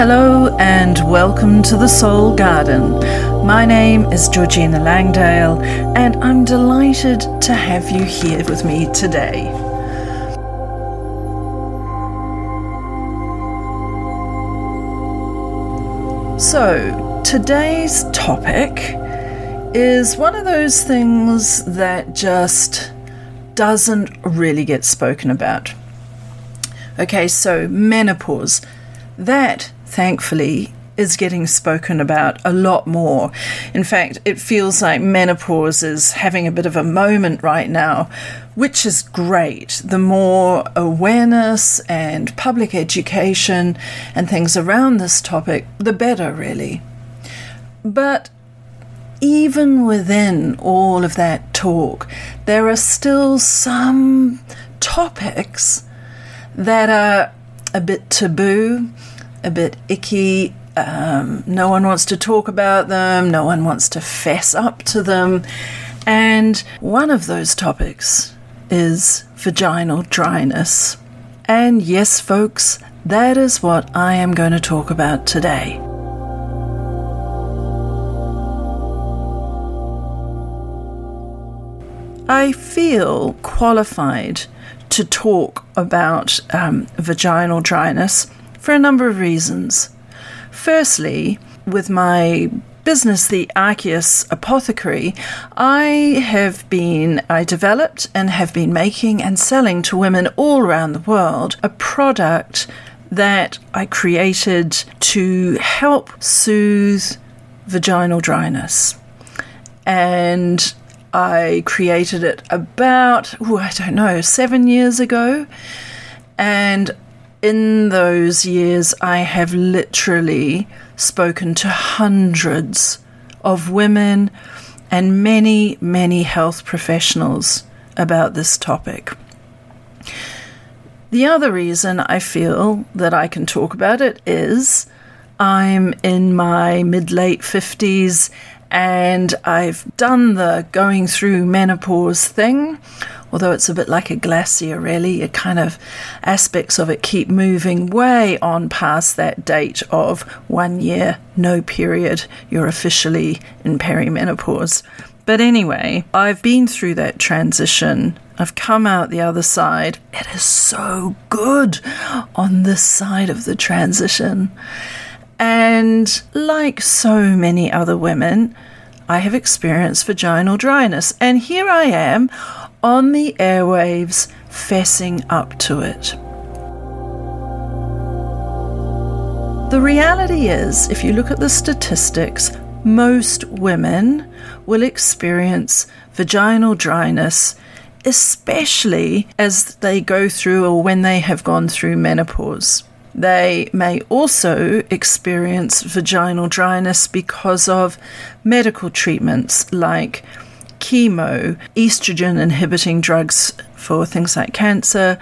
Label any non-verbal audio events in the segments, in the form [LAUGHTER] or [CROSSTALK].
Hello and welcome to the Soul Garden. My name is Georgina Langdale, and I'm delighted to have you here with me today. So, today's topic is one of those things that just doesn't really get spoken about. Okay, so menopause. That, thankfully, is getting spoken about a lot more. In fact, it feels like menopause is having a bit of a moment right now, which is great. The more awareness and public education and things around this topic, the better, really. But even within all of that talk, there are still some topics that are a bit taboo, a bit icky. Um, no one wants to talk about them, no one wants to fess up to them. And one of those topics is vaginal dryness. And yes, folks, that is what I am going to talk about today. I feel qualified to talk about um, vaginal dryness for a number of reasons. Firstly, with my business, the Archeus Apothecary, I have been, I developed and have been making and selling to women all around the world a product that I created to help soothe vaginal dryness. And I created it about, ooh, I don't know, seven years ago. And in those years, I have literally spoken to hundreds of women and many, many health professionals about this topic. The other reason I feel that I can talk about it is I'm in my mid late 50s and I've done the going through menopause thing, although it's a bit like a glacier, really. It kind of aspects of it keep moving way on past that date of one year, no period, you're officially in perimenopause. But anyway, I've been through that transition. I've come out the other side. It is so good on this side of the transition. And like so many other women, I have experienced vaginal dryness. And here I am on the airwaves, fessing up to it. The reality is, if you look at the statistics, most women will experience vaginal dryness, especially as they go through or when they have gone through menopause. They may also experience vaginal dryness because of medical treatments like chemo, estrogen inhibiting drugs for things like cancer,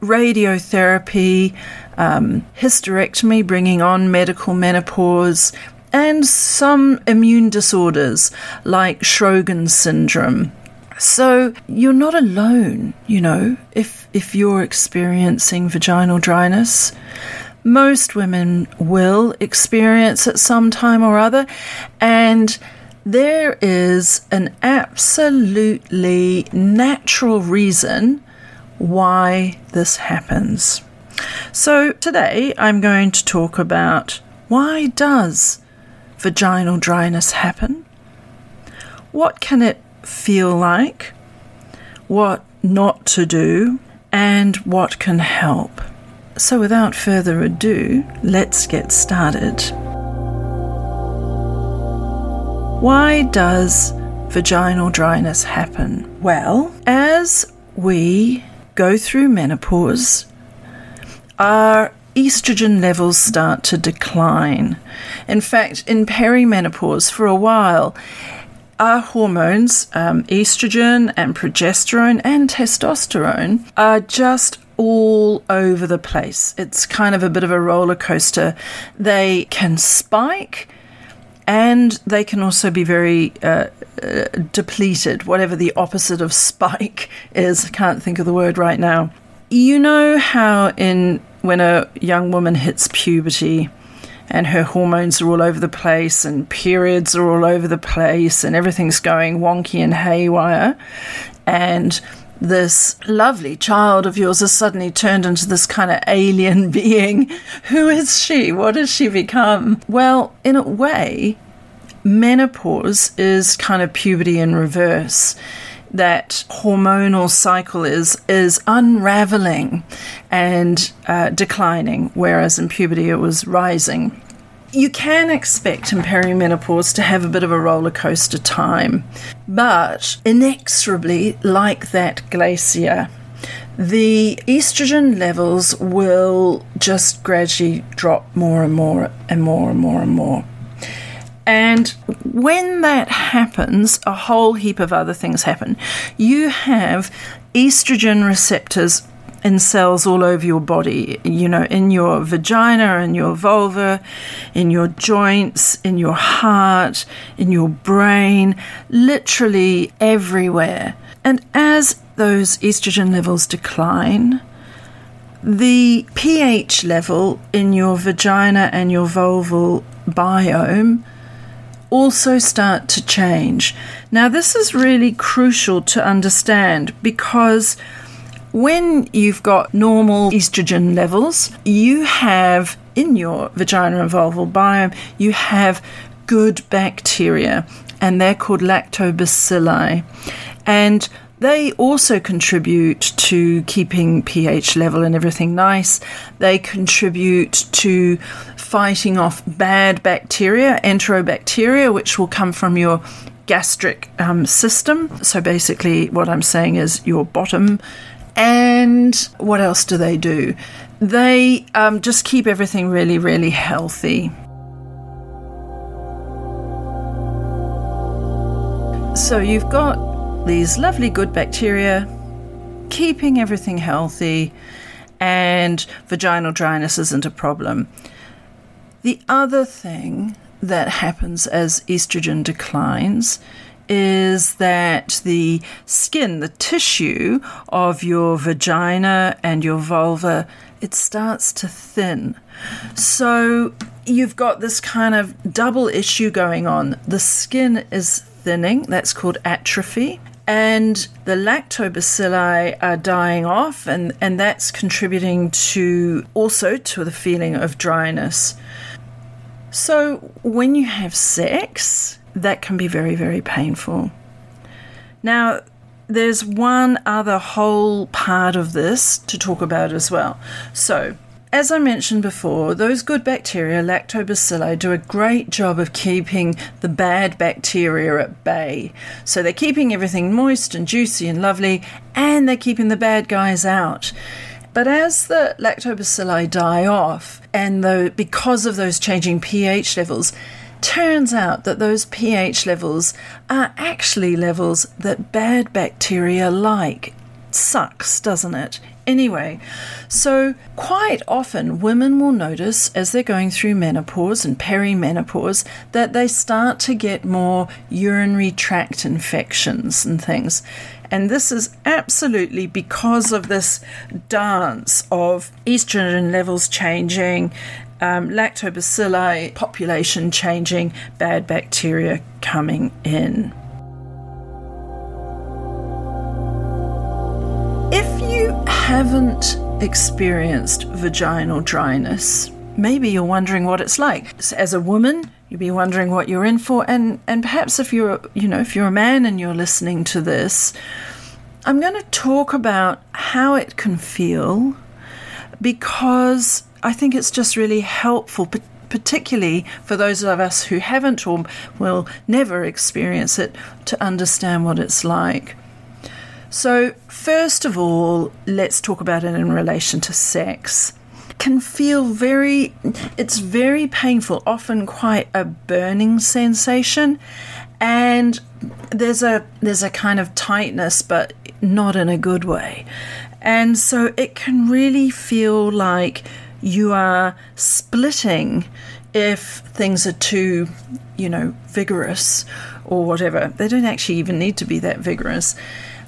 radiotherapy, um, hysterectomy, bringing on medical menopause, and some immune disorders like Sjogren's syndrome. So you're not alone, you know, if if you're experiencing vaginal dryness. Most women will experience it some time or other, and there is an absolutely natural reason why this happens. So today I'm going to talk about why does vaginal dryness happen? What can it feel like, what not to do, and what can help. So, without further ado, let's get started. Why does vaginal dryness happen? Well, as we go through menopause, our estrogen levels start to decline. In fact, in perimenopause, for a while, our hormones, um, estrogen and progesterone and testosterone, are just all over the place. It's kind of a bit of a roller coaster. They can spike and they can also be very uh, uh, depleted, whatever the opposite of spike [LAUGHS] is. I can't think of the word right now. You know how in when a young woman hits puberty, and her hormones are all over the place, and periods are all over the place, and everything's going wonky and haywire. And this lovely child of yours has suddenly turned into this kind of alien [LAUGHS] being. Who is she? What has she become? Well, in a way, menopause is kind of puberty in reverse that hormonal cycle is is unraveling and uh, declining, whereas in puberty it was rising. You can expect in perimenopause to have a bit of a roller coaster time, but inexorably, like that glacier, the estrogen levels will just gradually drop more and more and more and more and more. And when that happens, a whole heap of other things happen. You have estrogen receptors in cells all over your body, you know, in your vagina, in your vulva, in your joints, in your heart, in your brain, literally everywhere. And as those estrogen levels decline, the pH level in your vagina and your vulval biome also start to change. Now, this is really crucial to understand because when you've got normal estrogen levels, you have in your vagina and vulval biome, you have good bacteria, and they're called lactobacilli. And they also contribute to keeping pH level and everything nice. They contribute to fighting off bad bacteria, enterobacteria, which will come from your gastric um, system. So basically, what I'm saying is your bottom. And what else do they do? They um, just keep everything really, really healthy. So you've got these lovely good bacteria, keeping everything healthy, and vaginal dryness isn't a problem. The other thing that happens as estrogen declines is that the skin, the tissue of your vagina and your vulva, it starts to thin. So you've got this kind of double issue going on. The skin is thinning, that's called atrophy, and the lactobacilli are dying off and, and that's contributing to also to the feeling of dryness. So when you have sex that can be very very painful. Now there's one other whole part of this to talk about as well. So as I mentioned before, those good bacteria, lactobacilli, do a great job of keeping the bad bacteria at bay. So they're keeping everything moist and juicy and lovely, and they're keeping the bad guys out. But as the lactobacilli die off, and though because of those changing pH levels, turns out that those pH levels are actually levels that bad bacteria like. Sucks, doesn't it? Anyway, so quite often women will notice as they're going through menopause and perimenopause that they start to get more urinary tract infections and things. And this is absolutely because of this dance of estrogen levels changing, um, lactobacilli population changing, bad bacteria coming in. Haven't experienced vaginal dryness, maybe you're wondering what it's like. As a woman, you'd be wondering what you're in for, and and perhaps if you're you know if you're a man and you're listening to this, I'm going to talk about how it can feel because I think it's just really helpful. Particularly for those of us who haven't or will never experience it, to understand what it's like. So, first of all, let's talk about it in relation to sex. Can feel very, it's very painful, often quite a burning sensation, and there's a there's a kind of tightness, but not in a good way, and so it can really feel like you are splitting if things are too, you know, vigorous or whatever. They don't actually even need to be that vigorous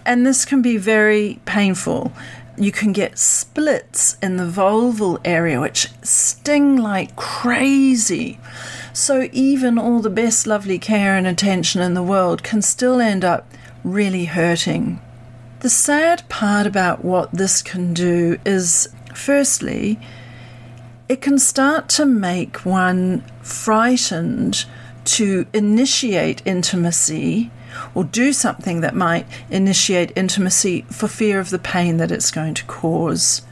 and this can be very painful. you can get splits in the vulval area which sting like crazy. So, even all the best lovely care and attention in the world can still end up really hurting. The sad part about what this can do is, firstly, it can start to make one frightened to initiate intimacy or do something that might initiate intimacy for fear of the pain that it's going to cause.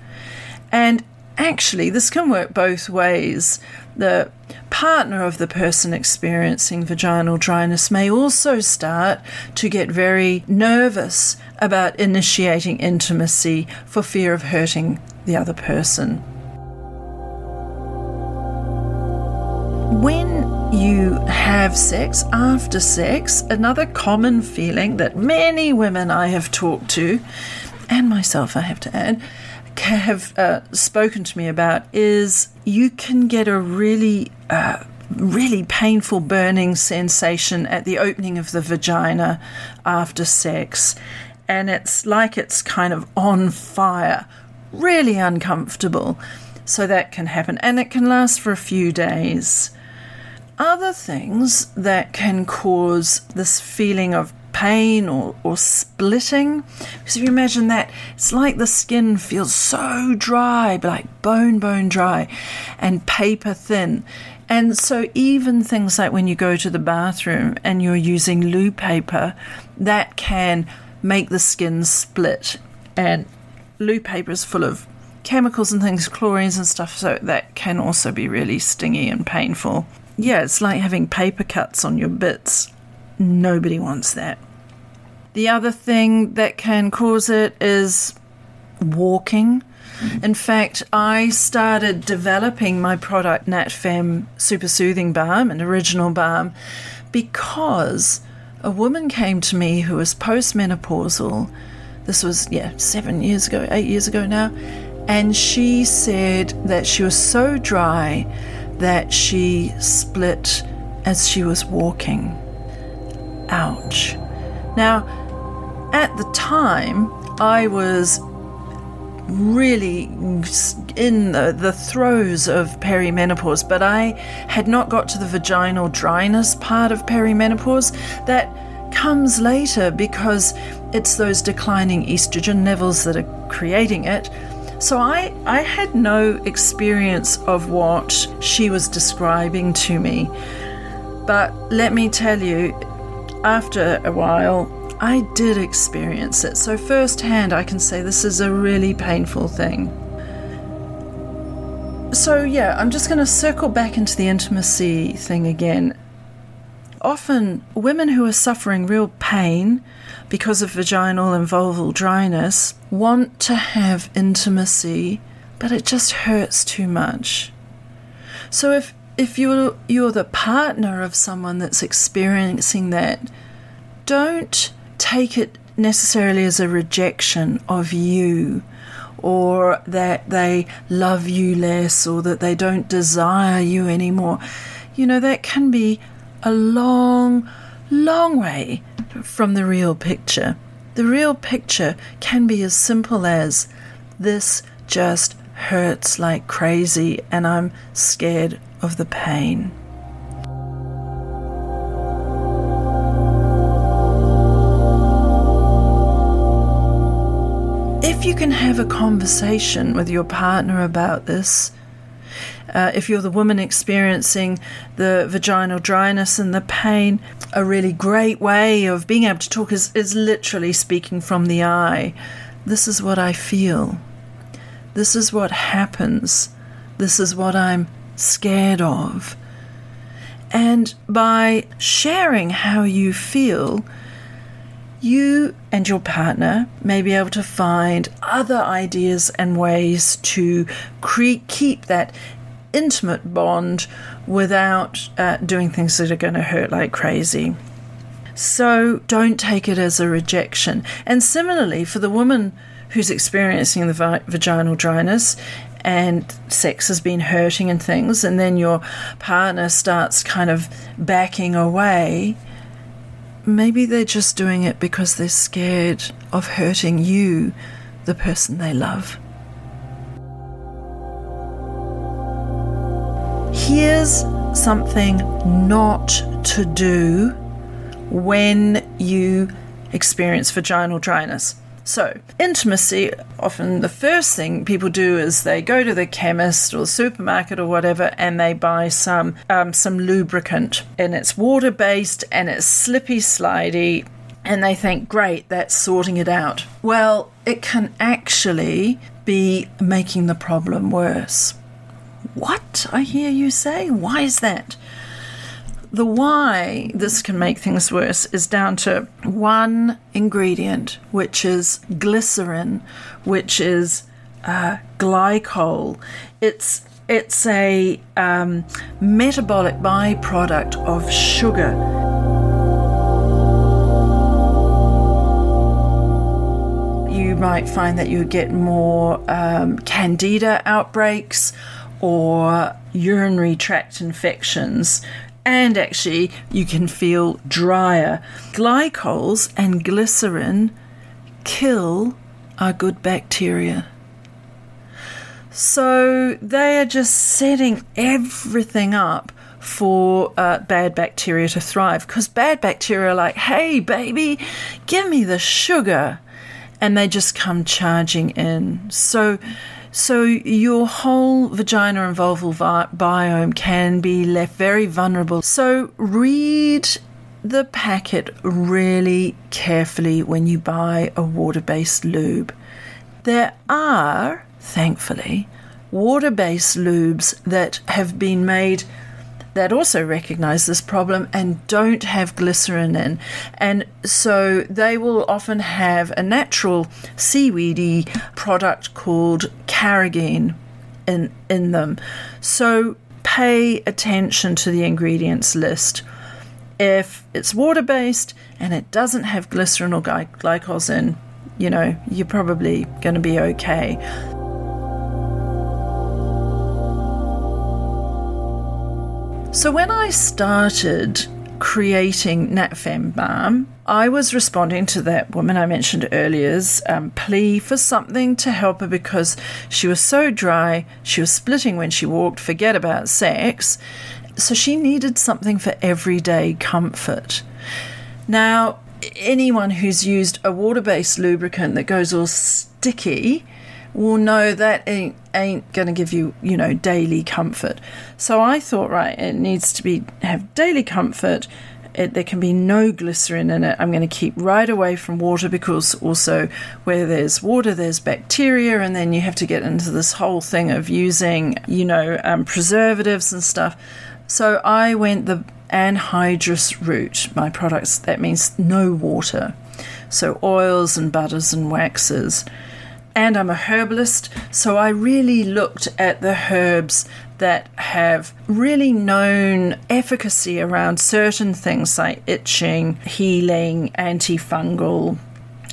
And actually, this can work both ways. The partner of the person experiencing vaginal dryness may also start to get very nervous about initiating intimacy for fear of hurting the other person. When you have sex after sex, another common feeling that many women I have talked to, and myself I have to add, have uh, spoken to me about is you can get a really, uh, really painful burning sensation at the opening of the vagina after sex. And it's like it's kind of on fire, really uncomfortable. So that can happen. And it can last for a few days. Other things that can cause this feeling of pain or, or splitting, because if you imagine that, it's like the skin feels so dry, like bone, bone dry, and paper thin. And so, even things like when you go to the bathroom and you're using loo paper, that can make the skin split. And loo paper is full of chemicals and things, chlorines and stuff, so that can also be really stingy and painful yeah, it's like having paper cuts on your bits. Nobody wants that. The other thing that can cause it is walking. Mm-hmm. In fact, I started developing my product NatFem Super Soothing Balm, an original balm, because a woman came to me who was postmenopausal. This was, yeah, seven years ago, eight years ago now. And she said that she was so dry that she split as she was walking. Ouch. Now, at the time, I was really in the, the throes of perimenopause, but I had not got to the vaginal dryness part of perimenopause. That comes later because it's those declining estrogen levels that are creating it. So I, I had no experience of what she was describing to me. But let me tell you, after a while, I did experience it. So, firsthand, I can say this is a really painful thing. So, yeah, I'm just going to circle back into the intimacy thing again. Often, women who are suffering real pain because of vaginal and vulval dryness, want to have intimacy, but it just hurts too much. So if if you're you're the partner of someone that's experiencing that, don't take it necessarily as a rejection of you or that they love you less or that they don't desire you anymore. You know, that can be a long, long way from the real picture. The real picture can be as simple as this just hurts like crazy and I'm scared of the pain. If you can have a conversation with your partner about this, uh, if you're the woman experiencing the vaginal dryness and the pain, a really great way of being able to talk is, is literally speaking from the I. This is what I feel. This is what happens. This is what I'm scared of. And by sharing how you feel, you and your partner may be able to find other ideas and ways to cre- keep that intimate bond without uh, doing things that are going to hurt like crazy. So don't take it as a rejection. And similarly, for the woman who's experiencing the vi- vaginal dryness and sex has been hurting and things, and then your partner starts kind of backing away, maybe they're just doing it because they're scared of hurting you the person they love. Here's something not to do when you experience vaginal dryness. So, intimacy, often the first thing people do is they go to the chemist or the supermarket or whatever and they buy some um, some lubricant and it's water based and it's slippy slidey and they think, great, that's sorting it out. Well, it can actually be making the problem worse. What? I hear you say? Why is that? The why this can make things worse is down to one ingredient, which is glycerin, which is uh, glycol. It's it's a um, metabolic byproduct of sugar. You might find that you get more um, candida outbreaks or urinary tract infections and actually you can feel drier. Glycols and glycerin kill our good bacteria. So they are just setting everything up for uh, bad bacteria to thrive because bad bacteria are like, hey, baby, give me the sugar. And they just come charging in. So so your whole vagina and vulval vi- biome can be left very vulnerable. So read the packet really carefully when you buy a water based lube. There are, thankfully, water based lubes that have been made that also recognize this problem and don't have glycerin in. And so they will often have a natural seaweedy product called carrageen in, in them. So pay attention to the ingredients list. If it's water based and it doesn't have glycerin or gly- glycols in, you know, you're probably going to be okay. So when I started creating NatFem Balm, I was responding to that woman I mentioned earlier's um, plea for something to help her because she was so dry, she was splitting when she walked, forget about sex. So she needed something for everyday comfort. Now, anyone who's used a water based lubricant that goes all sticky will no, that ain't, ain't going to give you, you know, daily comfort. So I thought, right, it needs to be have daily comfort. It, there can be no glycerin in it. I'm going to keep right away from water because also where there's water, there's bacteria, and then you have to get into this whole thing of using, you know, um, preservatives and stuff. So I went the anhydrous route. My products that means no water, so oils and butters and waxes and I'm a herbalist, so I really looked at the herbs that have really known efficacy around certain things like itching, healing, antifungal,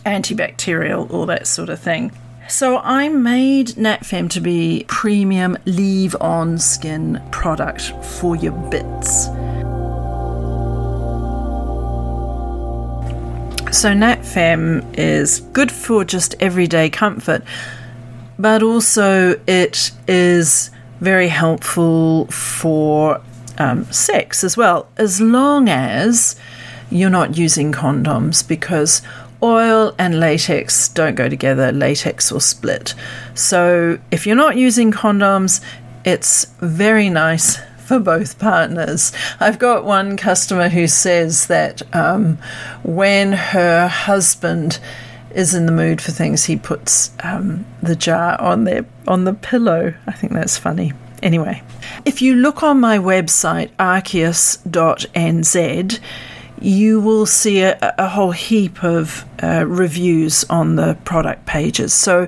antibacterial, all that sort of thing. So I made NatFem to be premium leave-on skin product for your bits. So NatFem is good for just everyday comfort, but also it is very helpful for um, sex as well, as long as you're not using condoms because oil and latex don't go together, latex will split. So if you're not using condoms, it's very nice for both partners. I've got one customer who says that um, when her husband is in the mood for things, he puts um, the jar on their on the pillow. I think that's funny. Anyway, if you look on my website archeus.nz, you will see a, a whole heap of uh, reviews on the product pages. So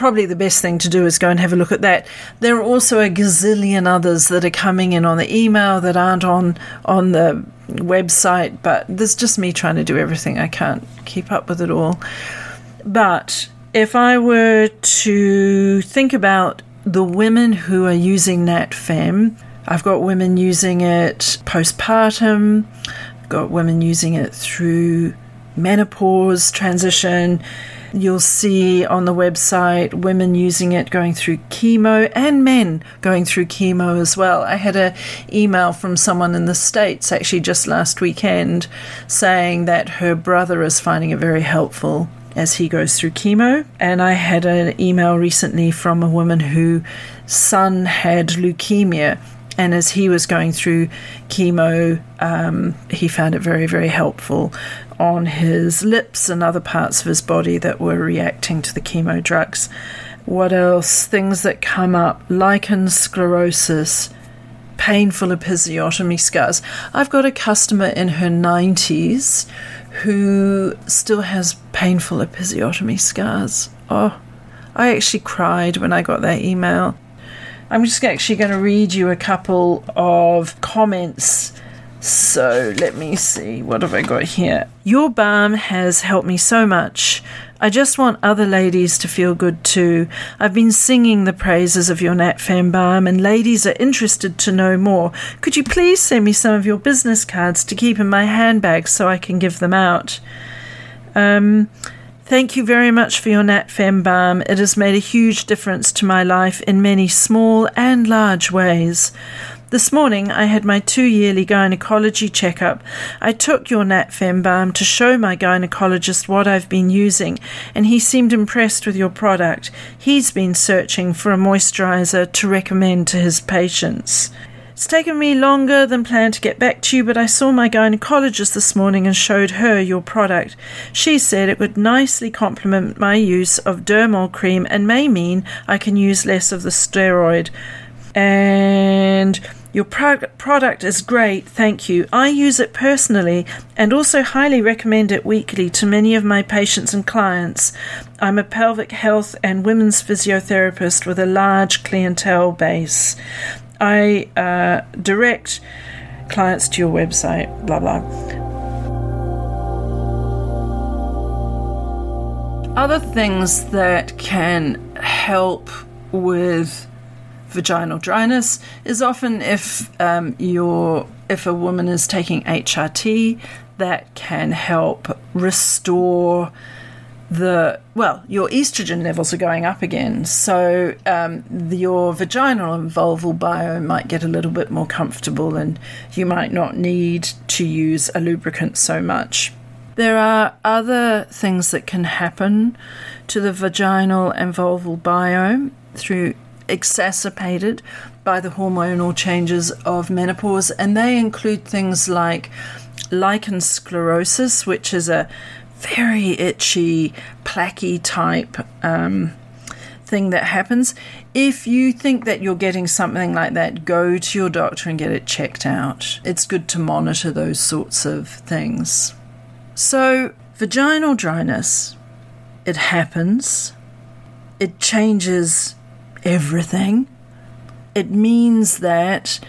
probably the best thing to do is go and have a look at that. There are also a gazillion others that are coming in on the email that aren't on on the website, but there's just me trying to do everything. I can't keep up with it all. But if I were to think about the women who are using NatFem, I've got women using it postpartum, I've got women using it through menopause transition You'll see on the website women using it going through chemo and men going through chemo as well. I had an email from someone in the States actually just last weekend saying that her brother is finding it very helpful as he goes through chemo. And I had an email recently from a woman whose son had leukemia and as he was going through chemo, um, he found it very, very helpful on his lips and other parts of his body that were reacting to the chemo drugs. What else? Things that come up lichen sclerosis, painful episiotomy scars. I've got a customer in her 90s who still has painful episiotomy scars. Oh, I actually cried when I got that email. I'm just actually going to read you a couple of comments. So let me see, what have I got here? Your balm has helped me so much. I just want other ladies to feel good too. I've been singing the praises of your Nat Fem balm, and ladies are interested to know more. Could you please send me some of your business cards to keep in my handbag so I can give them out? Um, Thank you very much for your Nat Fem balm. It has made a huge difference to my life in many small and large ways. This morning I had my two yearly gynecology checkup. I took your Nat Fem balm to show my gynecologist what I've been using, and he seemed impressed with your product. He's been searching for a moisturizer to recommend to his patients. It's taken me longer than planned to get back to you, but I saw my gynecologist this morning and showed her your product. She said it would nicely complement my use of dermal cream and may mean I can use less of the steroid. And your pro- product is great, thank you. I use it personally and also highly recommend it weekly to many of my patients and clients. I'm a pelvic health and women's physiotherapist with a large clientele base. I uh, direct clients to your website, blah, blah. Other things that can help with vaginal dryness is often if um, you're if a woman is taking HRT, that can help restore the well, your estrogen levels are going up again, so um, the, your vaginal and vulval biome might get a little bit more comfortable, and you might not need to use a lubricant so much. There are other things that can happen to the vaginal and vulval biome through exacerbated by the hormonal changes of menopause, and they include things like lichen sclerosis, which is a very itchy, placky type um, thing that happens. If you think that you're getting something like that, go to your doctor and get it checked out. It's good to monitor those sorts of things. So, vaginal dryness, it happens, it changes everything. It means that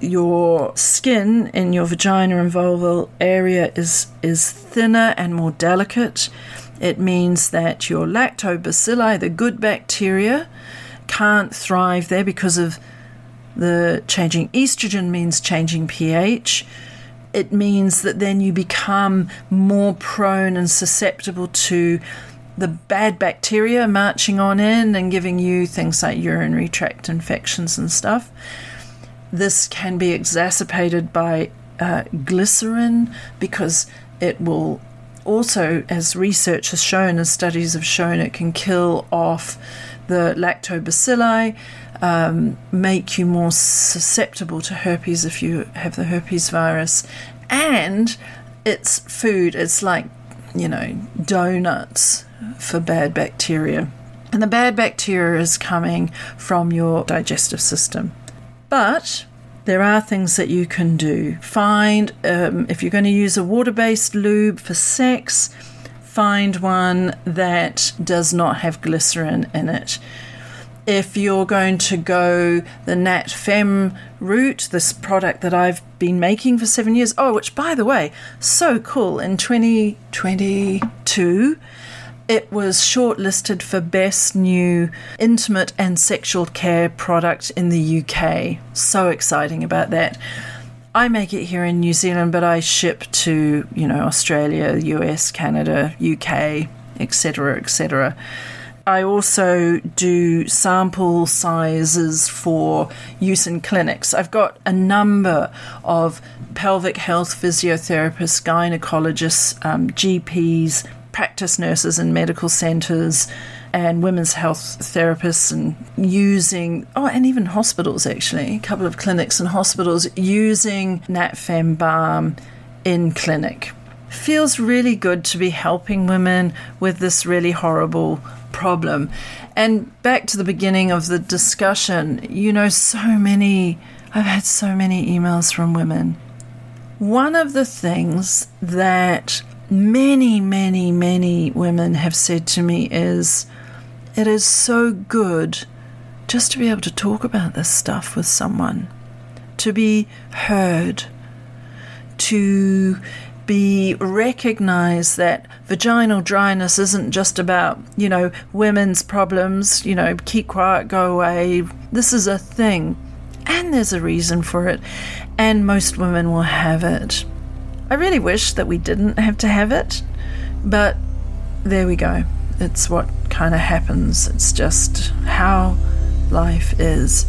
your skin in your vagina and vulval area is is thinner and more delicate. It means that your lactobacilli, the good bacteria, can't thrive there because of the changing estrogen means changing pH. It means that then you become more prone and susceptible to the bad bacteria marching on in and giving you things like urinary tract infections and stuff. This can be exacerbated by uh, glycerin because it will also, as research has shown, as studies have shown, it can kill off the lactobacilli, um, make you more susceptible to herpes if you have the herpes virus, and it's food. It's like, you know, donuts for bad bacteria. And the bad bacteria is coming from your digestive system. But there are things that you can do. Find, um, if you're going to use a water based lube for sex, find one that does not have glycerin in it. If you're going to go the Nat Fem route, this product that I've been making for seven years, oh, which by the way, so cool, in 2022, it was shortlisted for Best New Intimate and Sexual Care Product in the UK. So exciting about that. I make it here in New Zealand, but I ship to, you know, Australia, US, Canada, UK, etc., etc. I also do sample sizes for use in clinics. I've got a number of pelvic health physiotherapists, gynecologists, um, GPs, practice nurses in medical centres, and women's health therapists, and using, oh, and even hospitals actually, a couple of clinics and hospitals using NatFem balm in clinic. Feels really good to be helping women with this really horrible problem. And back to the beginning of the discussion, you know, so many, I've had so many emails from women. One of the things that many, many, many women have said to me is it is so good just to be able to talk about this stuff with someone, to be heard, to be recognized that vaginal dryness isn't just about, you know, women's problems, you know, keep quiet, go away. This is a thing. And there's a reason for it. And most women will have it. I really wish that we didn't have to have it, but there we go. It's what kind of happens. It's just how life is.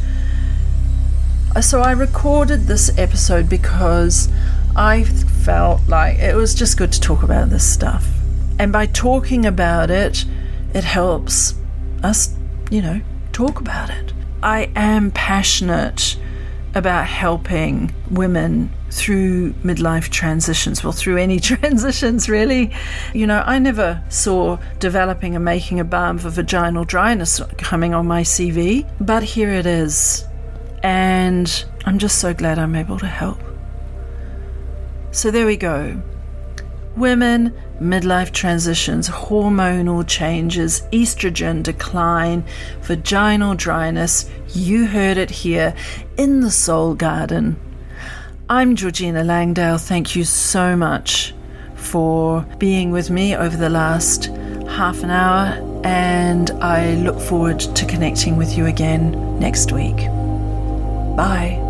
Uh, so I recorded this episode because I felt like it was just good to talk about this stuff. And by talking about it, it helps us, you know, talk about it. I am passionate about helping women through midlife transitions, well, through any [LAUGHS] transitions, really. You know, I never saw developing and making a balm for vaginal dryness coming on my CV, but here it is. And I'm just so glad I'm able to help. So there we go. Women, midlife transitions, hormonal changes, estrogen decline, vaginal dryness. You heard it here in the Soul Garden. I'm Georgina Langdale. Thank you so much for being with me over the last half an hour, and I look forward to connecting with you again next week. Bye.